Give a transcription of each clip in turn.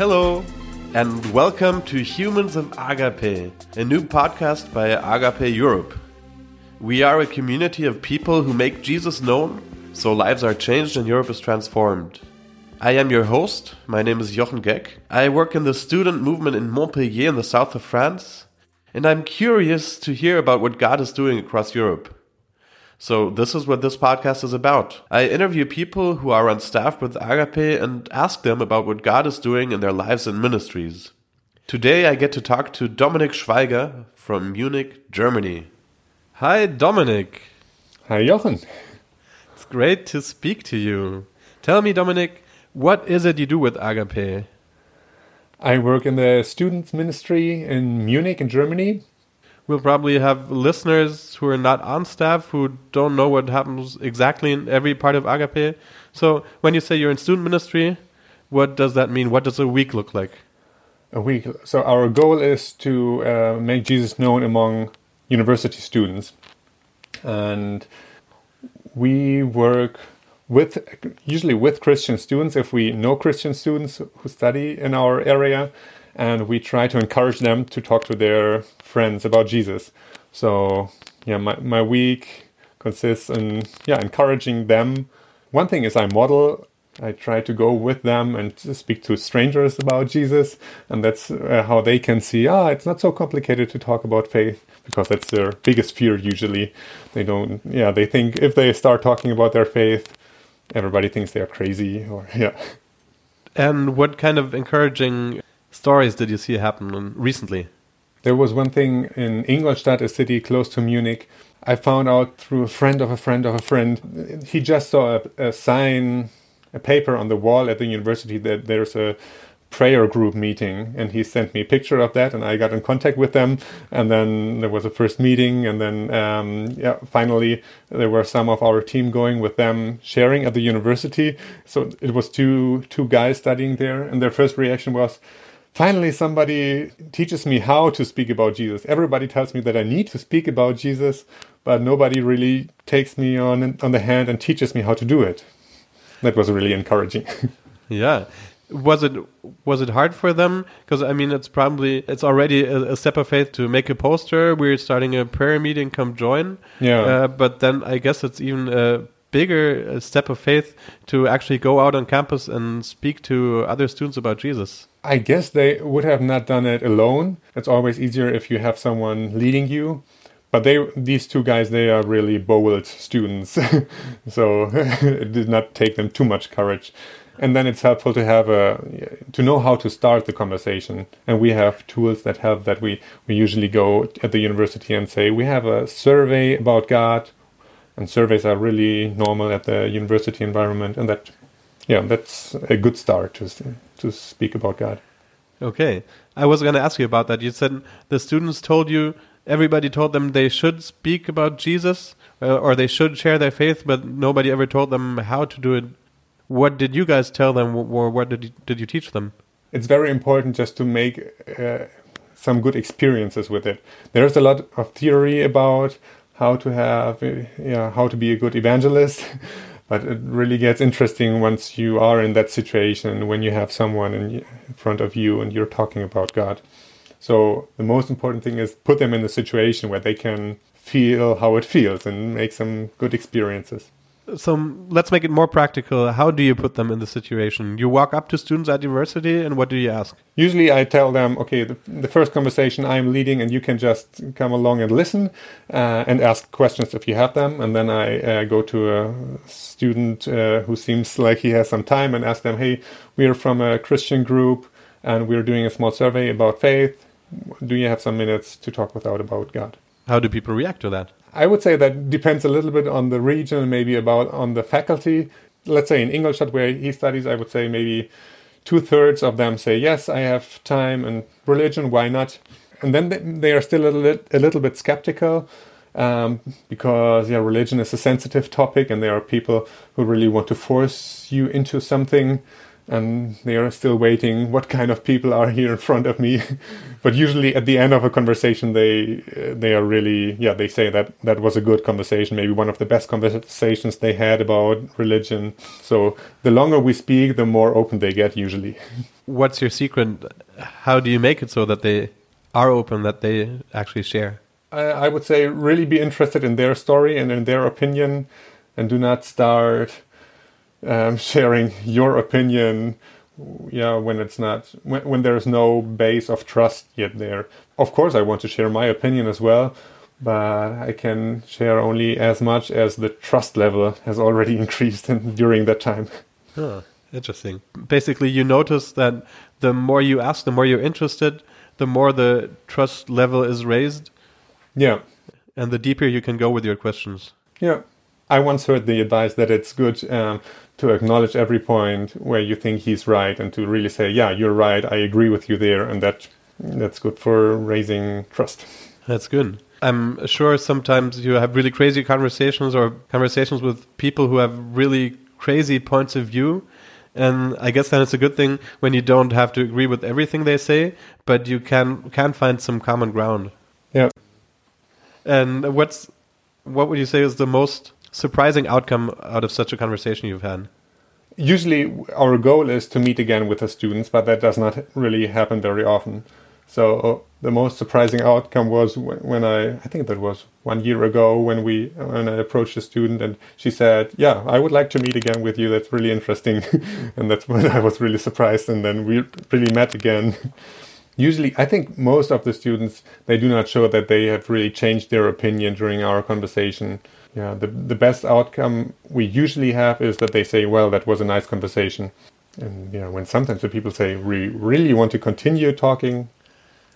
Hello, and welcome to Humans of Agape, a new podcast by Agape Europe. We are a community of people who make Jesus known, so lives are changed and Europe is transformed. I am your host. My name is Jochen Geck. I work in the student movement in Montpellier in the south of France, and I'm curious to hear about what God is doing across Europe. So this is what this podcast is about. I interview people who are on staff with Agape and ask them about what God is doing in their lives and ministries. Today I get to talk to Dominik Schweiger from Munich, Germany. Hi Dominik. Hi Jochen. It's great to speak to you. Tell me Dominik, what is it you do with Agape? I work in the students ministry in Munich in Germany we'll probably have listeners who are not on staff who don't know what happens exactly in every part of Agape. So when you say you're in student ministry, what does that mean? What does a week look like? A week. So our goal is to uh, make Jesus known among university students, and we work with usually with Christian students if we know Christian students who study in our area and we try to encourage them to talk to their friends about Jesus. So yeah, my my week consists in yeah encouraging them. One thing is I model. I try to go with them and speak to strangers about Jesus, and that's uh, how they can see. Ah, it's not so complicated to talk about faith because that's their biggest fear. Usually, they don't. Yeah, they think if they start talking about their faith, everybody thinks they are crazy. Or yeah. And what kind of encouraging stories did you see happen recently? There was one thing in Ingolstadt, a city close to Munich. I found out through a friend of a friend of a friend. He just saw a, a sign, a paper on the wall at the university that there's a prayer group meeting and he sent me a picture of that and i got in contact with them and then there was a first meeting and then um, yeah finally there were some of our team going with them sharing at the university so it was two two guys studying there and their first reaction was finally somebody teaches me how to speak about Jesus. Everybody tells me that I need to speak about Jesus, but nobody really takes me on on the hand and teaches me how to do it. That was really encouraging. yeah. Was it was it hard for them? Because I mean, it's probably it's already a, a, step of faith to make a poster. We're starting a prayer meeting. Come join. Yeah. Uh, but then I guess it's even a bigger step of faith to actually go out on campus and speak to other students about Jesus. I guess they would have not done it alone. It's always easier if you have someone leading you. But they, these two guys, they are really bold students, so it did not take them too much courage. And then it's helpful to have a to know how to start the conversation. And we have tools that help. That we we usually go at the university and say we have a survey about God, and surveys are really normal at the university environment, and that yeah, that's a good start to to speak about God. Okay, I was going to ask you about that. You said the students told you everybody told them they should speak about Jesus uh, or they should share their faith, but nobody ever told them how to do it. What did you guys tell them, or what did you, did you teach them? It's very important just to make uh, some good experiences with it. There's a lot of theory about how to have, uh, yeah, how to be a good evangelist. but it really gets interesting once you are in that situation when you have someone in front of you and you're talking about God. So the most important thing is put them in a situation where they can feel how it feels and make some good experiences so let's make it more practical. How do you put them in the situation? You walk up to students at university, and what do you ask? Usually, I tell them, okay, the, the first conversation I'm leading, and you can just come along and listen uh, and ask questions if you have them. And then I uh, go to a student uh, who seems like he has some time and ask them, hey, we are from a Christian group, and we're doing a small survey about faith. Do you have some minutes to talk with without about God? How do people react to that? I would say that depends a little bit on the region, maybe about on the faculty. Let's say in Ingolstadt, where he studies, I would say maybe two thirds of them say yes, I have time and religion. Why not? And then they are still a little a little bit skeptical um, because yeah, religion is a sensitive topic, and there are people who really want to force you into something and they are still waiting. What kind of people are here in front of me? but usually at the end of a conversation, they uh, they are really yeah they say that that was a good conversation, maybe one of the best conversations they had about religion. So the longer we speak, the more open they get usually. What's your secret? How do you make it so that they are open, that they actually share? I, I would say really be interested in their story and in their opinion, and do not start um, sharing your opinion yeah when it's not when, when there's no base of trust yet there. Of course i want to share my opinion as well but i can share only as much as the trust level has already increased in, during that time. Huh, interesting. Basically you notice that the more you ask the more you're interested the more the trust level is raised? Yeah. And the deeper you can go with your questions. Yeah. I once heard the advice that it's good um, to acknowledge every point where you think he's right and to really say, "Yeah, you're right. I agree with you there," and that that's good for raising trust. That's good. I'm sure sometimes you have really crazy conversations or conversations with people who have really crazy points of view. And I guess then it's a good thing when you don't have to agree with everything they say, but you can can find some common ground. Yeah. And what's what would you say is the most surprising outcome out of such a conversation you've had? Usually, our goal is to meet again with the students, but that does not really happen very often. So the most surprising outcome was when I, I think that was one year ago when we, when I approached a student and she said, "Yeah, I would like to meet again with you. That's really interesting," and that's when I was really surprised. And then we really met again. Usually, I think most of the students they do not show that they have really changed their opinion during our conversation yeah, the the best outcome we usually have is that they say, "Well, that was a nice conversation," and you know, when sometimes the people say, "We really want to continue talking,"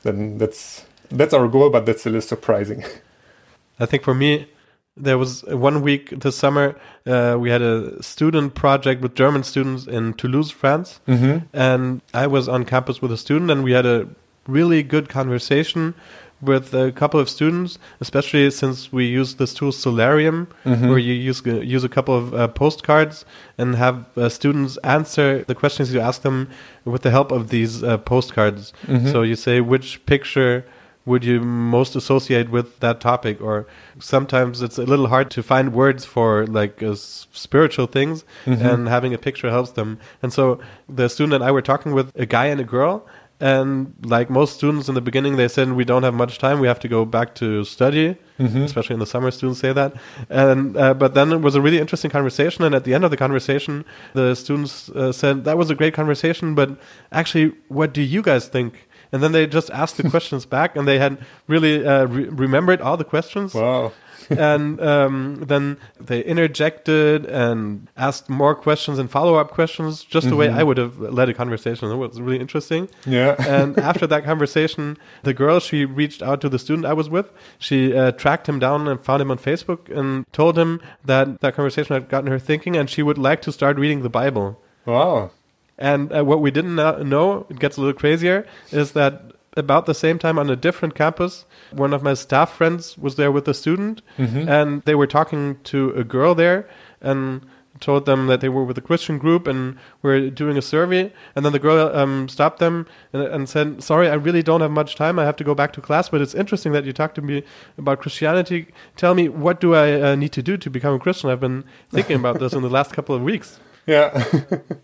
then that's that's our goal, but that's still is surprising. I think for me, there was one week this summer uh, we had a student project with German students in Toulouse, France, mm-hmm. and I was on campus with a student, and we had a really good conversation with a couple of students, especially since we use this tool Soularium, mm-hmm. where you use use a couple of uh, postcards and have uh, students answer the questions you ask them with the help of these uh, postcards. Mm-hmm. So you say which picture would you most associate with that topic or sometimes it's a little hard to find words for like uh, spiritual things mm-hmm. and having a picture helps them and so the student and i were talking with a guy and a girl and like most students in the beginning, they said we don't have much time. We have to go back to study, mm-hmm. especially in the summer. Students say that, and uh, but then it was a really interesting conversation. And at the end of the conversation, the students uh, said that was a great conversation. But actually, what do you guys think? And then they just asked the questions back, and they had really uh, re- remembered all the questions. Wow. And um, then they interjected and asked more questions and follow up questions, just the mm-hmm. way I would have led a conversation. It was really interesting. Yeah. and after that conversation, the girl she reached out to the student I was with. She uh, tracked him down and found him on Facebook and told him that that conversation had gotten her thinking, and she would like to start reading the Bible. Wow. And uh, what we didn't know, it gets a little crazier, is that about the same time on a different campus. One of my staff friends was there with a student, mm-hmm. and they were talking to a girl there and told them that they were with a Christian group and were doing a survey. And then the girl um, stopped them and, and, said, Sorry, I really don't have much time. I have to go back to class, but it's interesting that you talked to me about Christianity. Tell me, what do I uh, need to do to become a Christian? I've been thinking about this in the last couple of weeks. Yeah.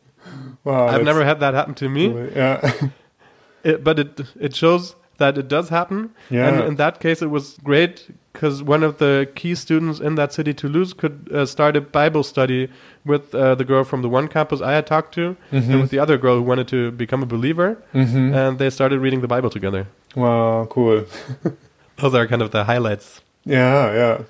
wow. I've never had that happen to me. Yeah. It, but it it shows that it does happen. Yeah. And in that case, it was great because one of the key students in that city, Toulouse, could uh, start a Bible study with uh, the girl from the one campus I had talked to, mm-hmm. and with the other girl who wanted to become a believer, mm-hmm. and they started reading the Bible together. Wow, cool. Those are kind of the highlights. Yeah, yeah.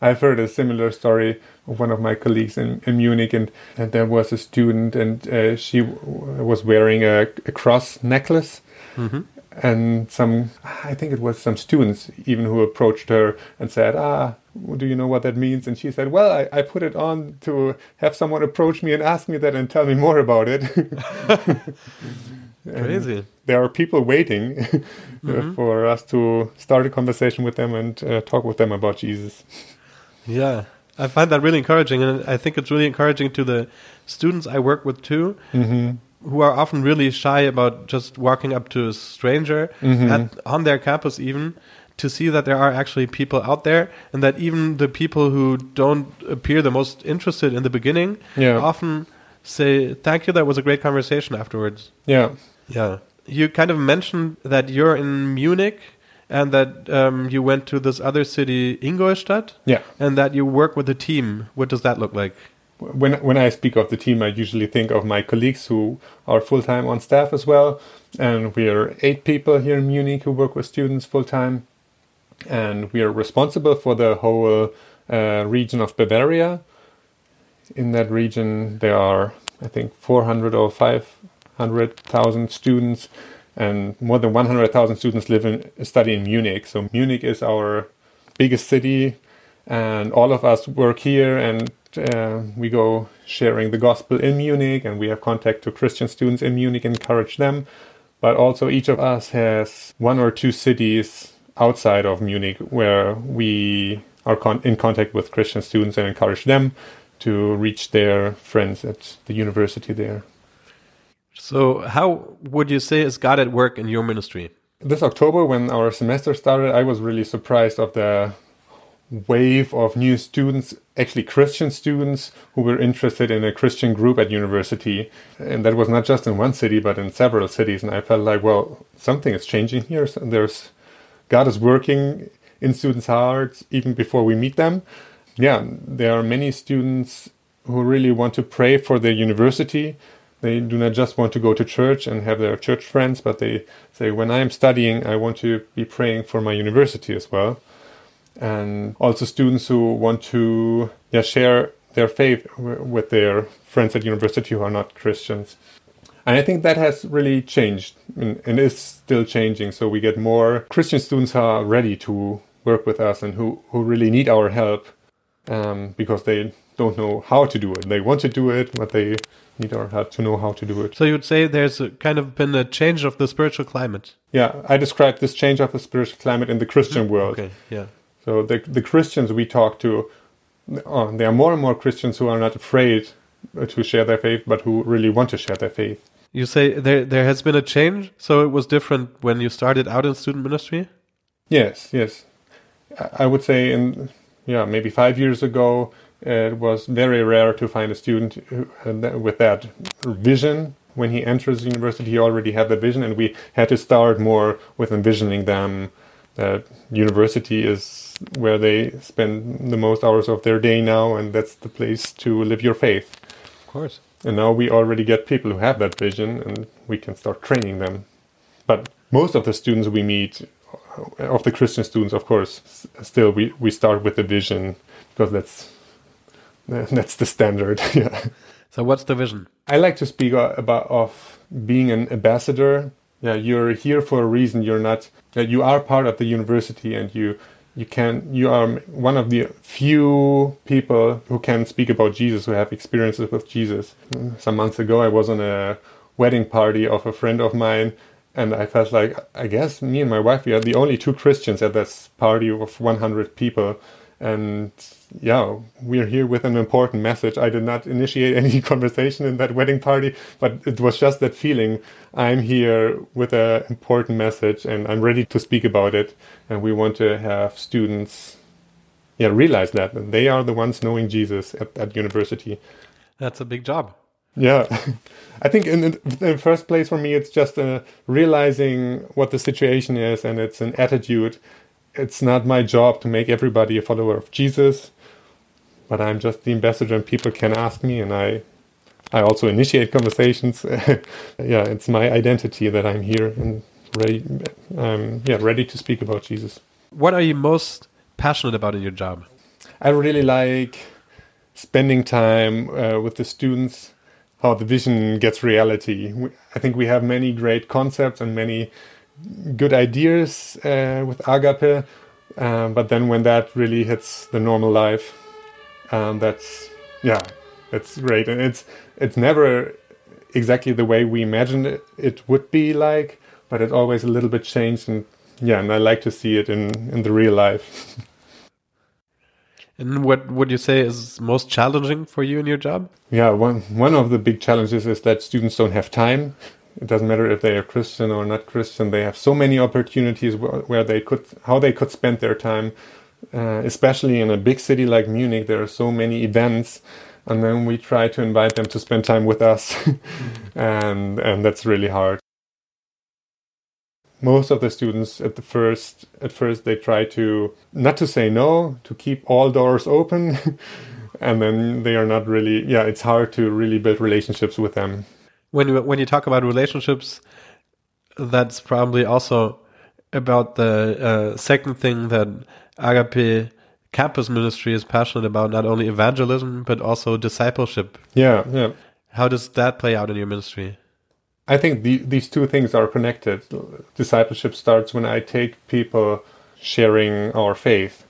I've heard a similar story of one of my colleagues in, in Munich, and, and there was a student, and uh, she was wearing a, a cross necklace. Mm-hmm. And some, I think it was some students even who approached her and said, Ah, do you know what that means? And she said, Well, I, I put it on to have someone approach me and ask me that and tell me more about it. Crazy. There are people waiting mm-hmm. for us to start a conversation with them and uh, talk with them about Jesus. Yeah. I find that really encouraging, and I think it's really encouraging to the students I work with too, mm-hmm. who are often really shy about just walking up to a stranger mm-hmm. at, on their campus, even to see that there are actually people out there, and that even the people who don't appear the most interested in the beginning Yeah. often say, "Thank you, that was a great conversation." Afterwards, Yeah. yeah. You kind of mentioned that you're in Munich and that um, you went to this other city, Ingolstadt, Yeah. and that you work with a team. What does that look like? when when I speak of the team, I usually think of my colleagues who are full time on staff as well, and we are eight people here in Munich who work with students full time, and we are responsible for the whole uh, region of Bavaria. In that region, there are I think 400 or 500,000 students, and more than 100,000 students live in study in Munich. So Munich is our biggest city, and all of us work here and uh, we go sharing the gospel in Munich and we have contact to Christian students in Munich, and encourage them. But also, each of us has one or two cities outside of Munich where we are con- in contact with Christian students and encourage them to reach their friends at the university there. So, how would you say is God at work in your ministry? This October, when our semester started, I was really surprised of the wave of new students, actually Christian students who were interested in a Christian group at university. And that was not just in one city, but in several cities. And I felt like, well, something is changing here. There's God is working in students' hearts even before we meet them. Yeah, there are many students who really want to pray for their university. They do not just want to go to church and have their church friends, but they say, when I am studying, I want to be praying for my university as well and also students who want to yeah, share their faith with their friends at university who are not Christians. And I think that has really changed and, and is still changing. So we get more Christian students who are ready to work with us and who, who really need our help um, because they don't know how to do it. They want to do it, but they need our help to know how to do it. So, you would say there's a, kind of been a change of the spiritual climate. Yeah, I described this change of the spiritual climate in the Christian world. Okay, yeah. So the the Christians we talk to, uh, there are more and more Christians who are not afraid to share their faith, but who really want to share their faith. You say there there has been a change, so it was different when you started out in student ministry. Yes, yes. I I would say in yeah maybe five years ago it was very rare to find a student who, with that vision. When he enters university, he already had the vision, and we had to start more with envisioning them. That university is where they spend the most hours of their day now, and that's the place to live your faith. Of course. And now we already get people who have that vision and we can start training them. But most of the students we meet, of the Christian students, of course, still we, we start with the vision because that's that's the standard. yeah. So, what's the vision? I like to speak about of being an ambassador. Yeah, you're here for a reason. You're not. You are part of the university, and you you can. You are one of the few people who can speak about Jesus, who have experiences with Jesus. Some months ago, I was on a wedding party of a friend of mine, and I felt like I guess me and my wife we are the only two Christians at this party of 100 people, and yeah, we're here with an important message. I did not initiate any conversation in that wedding party, but it was just that feeling. I'm here with an important message, and I'm ready to speak about it. And we want to have students, yeah, realize that they are the ones knowing Jesus at, at university. That's a big job. Yeah, I think in, in the first place for me, it's just uh, realizing what the situation is, and it's an attitude. It's not my job to make everybody a follower of Jesus, but I'm just the ambassador, and people can ask me, and I, I also initiate conversations. yeah, it's my identity that I'm here and ready. Um, yeah, ready to speak about Jesus. What are you most passionate about in your job? I really like spending time uh, with the students, how the vision gets reality. I think we have many great concepts and many good ideas uh, with Agape, um, but then when that really hits the normal life, um, that's yeah, that's great, and it's it's never exactly the way we imagined it, it would be like, but it's always a little bit changed, and yeah, and I like to see it in in the real life. And what would you say is most challenging for you in your job? Yeah, one one of the big challenges is that students don't have time. It doesn't matter if they are Christian or not Christian. They have so many opportunities where, where they could how they could spend their time. Uh, especially in a big city like Munich, there are so many events, and then we try to invite them to spend time with us, and and that's really hard most of the students at the first at first they try to not to say no to keep all doors open and then they are not really yeah it's hard to really build relationships with them when you, when you talk about relationships that's probably also about the uh, second thing that agape campus ministry is passionate about not only evangelism but also discipleship yeah yeah how does that play out in your ministry I think the, these two things are connected. Discipleship starts when I take people sharing our faith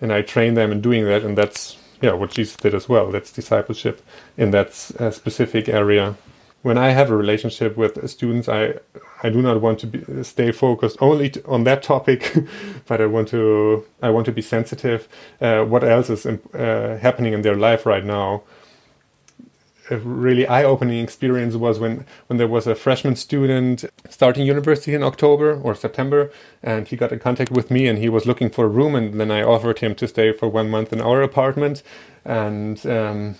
and I train them in doing that. And that's yeah, what Jesus did as well. That's discipleship in that specific area. When I have a relationship with students, I I do not want to be, stay focused only to, on that topic, but I want to I want to be sensitive. Uh, what else is uh, happening in their life right now? a really eye-opening experience was when when there was a freshman student starting university in October or September, and he got in contact with me, and he was looking for a room, and then I offered him to stay for one month in our apartment, and. Um,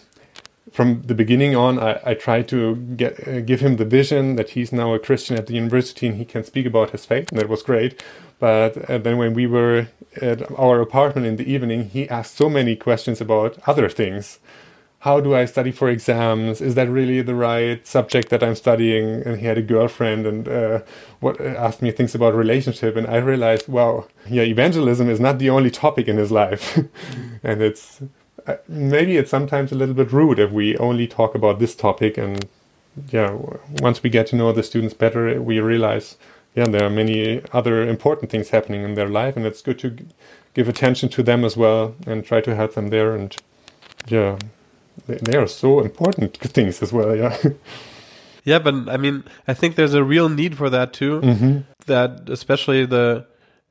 from the beginning on, I, I tried to get uh, give him the vision that he's now a Christian at the university and he can speak about his faith, and that was great. But uh, then when we were at our apartment in the evening, he asked so many questions about other things how do I study for exams? Is that really the right subject that I'm studying? And he had a girlfriend and uh, what asked me things about relationship, and I realized, wow, yeah, evangelism is not the only topic in his life, and it's uh, maybe it's sometimes a little bit rude if we only talk about this topic, and yeah, once we get to know the students better, we realize, yeah, there are many other important things happening in their life, and it's good to give attention to them as well and try to help them there, and yeah they are so important things as well. Yeah. Yeah, but I mean, I think there's a real need for that too. Mm-hmm. That especially the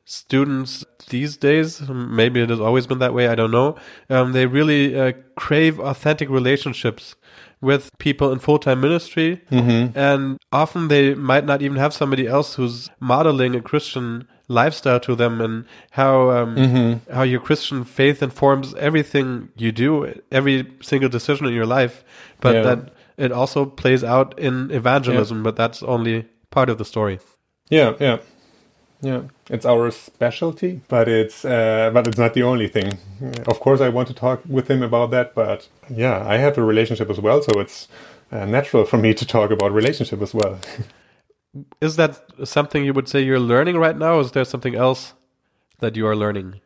students these days, maybe it has always been that way. I don't know. Um, they really uh, crave authentic relationships with people in full time ministry, mm-hmm. and often they might not even have somebody else who's modeling a Christian lifestyle to them and how um, mm-hmm. how your Christian faith informs everything you do, every single decision in your life, but yeah. that it also plays out in evangelism, yeah. but that's only part of the story. Yeah, yeah. Yeah, it's our specialty, but it's uh, but it's not the only thing. Of course, I want to talk with him about that, but yeah, I have a relationship as well, so it's uh, natural for me to talk about relationship as well. is that something you would say you're learning right now? is there something else that you are learning?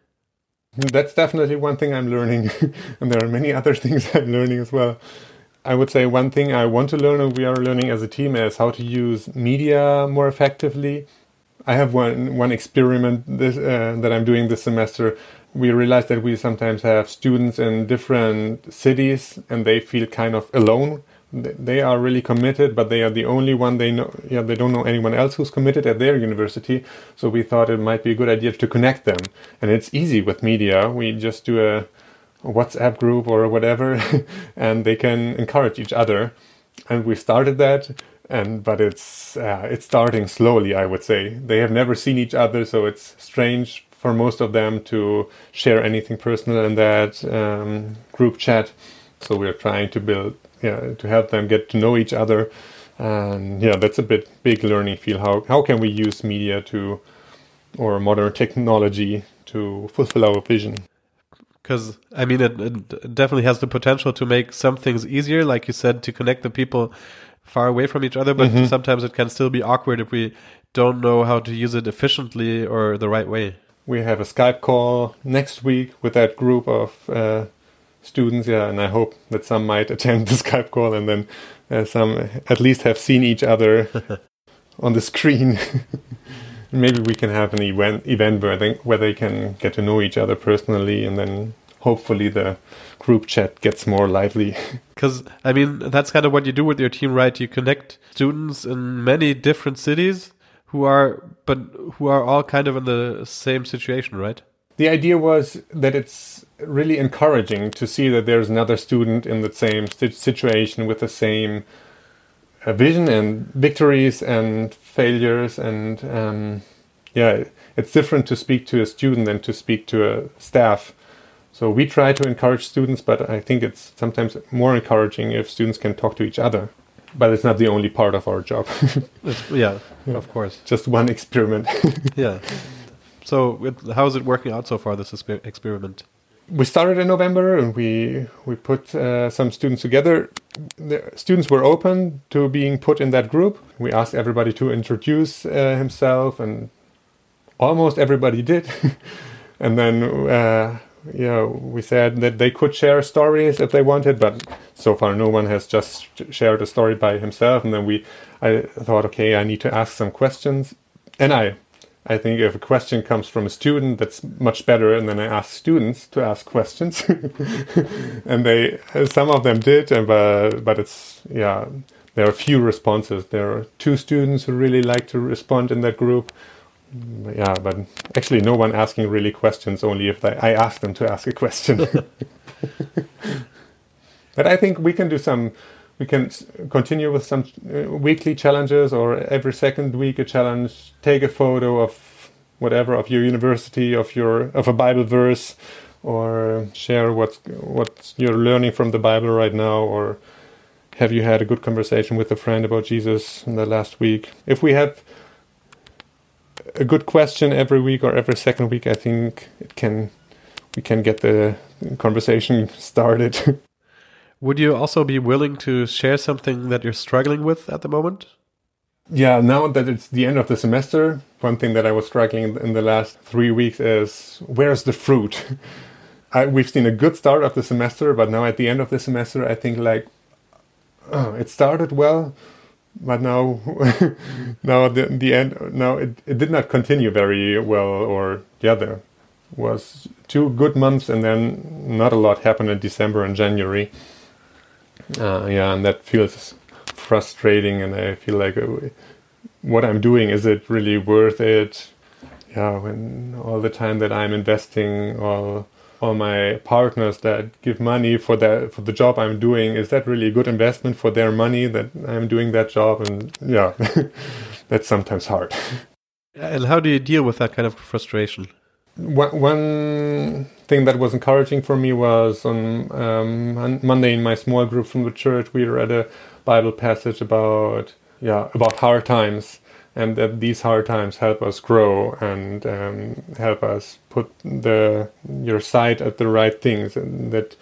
That's definitely one thing I'm learning, and there are many other things I'm learning as well. I would say one thing I want to learn, and we are learning as a team, is how to use media more effectively. I have one one experiment this, uh, that I'm doing this semester. We realized that we sometimes have students in different cities, and they feel kind of alone they are really committed, but they are the only one they know. Yeah, they don't know anyone else who's committed at their university. So we thought it might be a good idea to connect them. And it's easy with media. We just do a, a WhatsApp group or whatever, and they can encourage each other. And we started that, and but it's uh, it's starting slowly. I would say they have never seen each other, so it's strange for most of them to share anything personal in that um, group chat. So we're trying to build yeah, to help them get to know each other. And yeah, that's a bit big learning field. How how can we use media to or modern technology to fulfill our vision? Because I mean, it, it definitely has the potential to make some things easier, like you said, to connect the people far away from each other. But mm-hmm. sometimes it can still be awkward if we don't know how to use it efficiently or the right way. We have a Skype call next week with that group of uh, students, yeah, and I hope that some might attend the Skype call and then uh, some at least have seen each other on the screen. Maybe we can have an event event where they where they can get to know each other personally, and then hopefully the group chat gets more lively. Because I mean, that's kind of what you do with your team, right? You connect students in many different cities who are, but who are all kind of in the same situation, right? the idea was that it's really encouraging to see that there's another student in the same situation with the same uh, vision and victories and failures and um, yeah it's different to speak to a student than to speak to a staff so we try to encourage students but i think it's sometimes more encouraging if students can talk to each other. But it's not the only part of our job. Yeah, yeah. of course. Just one experiment. Yeah. So how is it working out so far this experiment? We started in November and we we put uh, some students together. The students were open to being put in that group. We asked everybody to introduce uh, himself, and almost everybody did. and then, uh, yeah, we said that they could share stories if they wanted, but so far no one has just shared a story by himself. And then we, I thought, okay, I need to ask some questions, and I I think if a question comes from a student, that's much better. And then I ask students to ask questions, and they some of them did, and but but it's yeah, there are few responses. There are two students who really like to respond in that group. Yeah, but actually, no one asking really questions. Only if they, I ask them to ask a question. but I think we can do some we can continue with some uh, weekly challenges or every second week a challenge take a photo of whatever of your university of your of a bible verse or share what what you're learning from the bible right now or have you had a good conversation with a friend about jesus in the last week if we have a good question every week or every second week i think it can we can get the conversation started Would you also be willing to share something that you're struggling with at the moment? Yeah, now that it's the end of the semester, one thing that I was struggling in the last three weeks is where's the fruit? I, we've seen a good start of the semester, but now at the end of the semester, I think like oh, it started well, but now now the the end now it, it did not continue very well, or yeah, other was two good months, and then not a lot happened in December and January uh, yeah, and that feels frustrating, and I feel like uh, what I'm doing is it really worth it? Yeah, when all the time that I'm investing, all all my partners that give money for that for the job I'm doing, is that really a good investment for their money that I'm doing that job? And yeah, that's sometimes hard. And how do you deal with that kind of frustration? One, one thing that was encouraging for me was on um, Monday in my small group from the church, we read a Bible passage about yeah about hard times, and that these hard times help us grow and um, help us put the your sight at the right things, and that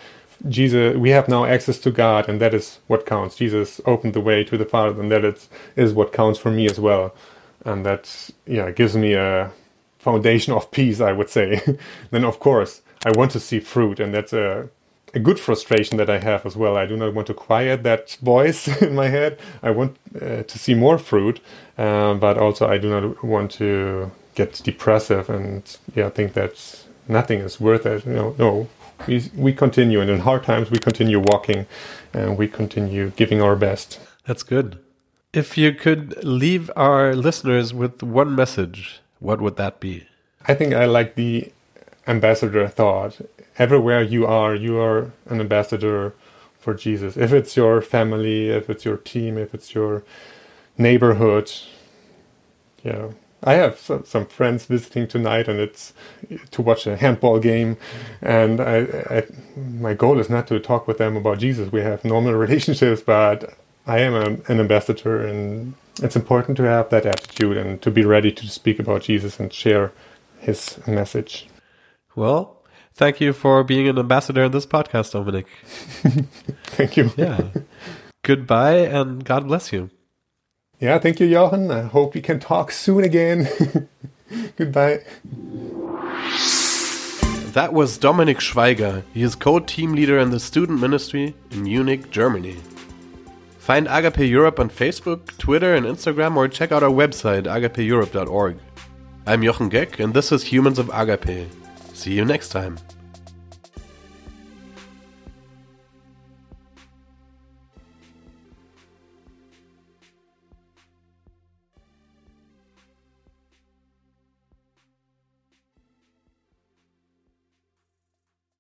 Jesus, we have now access to God, and that is what counts. Jesus opened the way to the Father, and that is, is what counts for me as well. And that, yeah, gives me a foundation of peace, I would say. then, of course, I want to see fruit, and that's a a good frustration that I have as well. I do not want to quiet that voice in my head. I want uh, to see more fruit, uh, but also I do not want to get depressive and yeah, think that nothing is worth it. You know, no, we we continue, and in hard times we continue walking, and we continue giving our best. That's good. If you could leave our listeners with one message, what would that be? I think I like the ambassador thought. Everywhere you are, you are an ambassador for Jesus. If it's your family, if it's your team, if it's your neighborhood. Yeah. I have some friends visiting tonight, and it's to watch a handball game. And I, I, my goal is not to talk with them about Jesus. We have normal relationships, but I am a, an ambassador, and it's important to have that attitude and to be ready to speak about Jesus and share his message. Well, thank you for being an ambassador in this podcast, Dominik. thank you. Yeah. Goodbye and God bless you. Yeah, thank you, Jochen. I hope we can talk soon again. Goodbye. That was Dominik Schweiger. He is co-team leader in the student ministry in Munich, Germany. Find Agape Europe on Facebook, Twitter, and Instagram, or check out our website, agapeeurope.org. I'm Jochen Geck, and this is Humans of Agape. See you next time.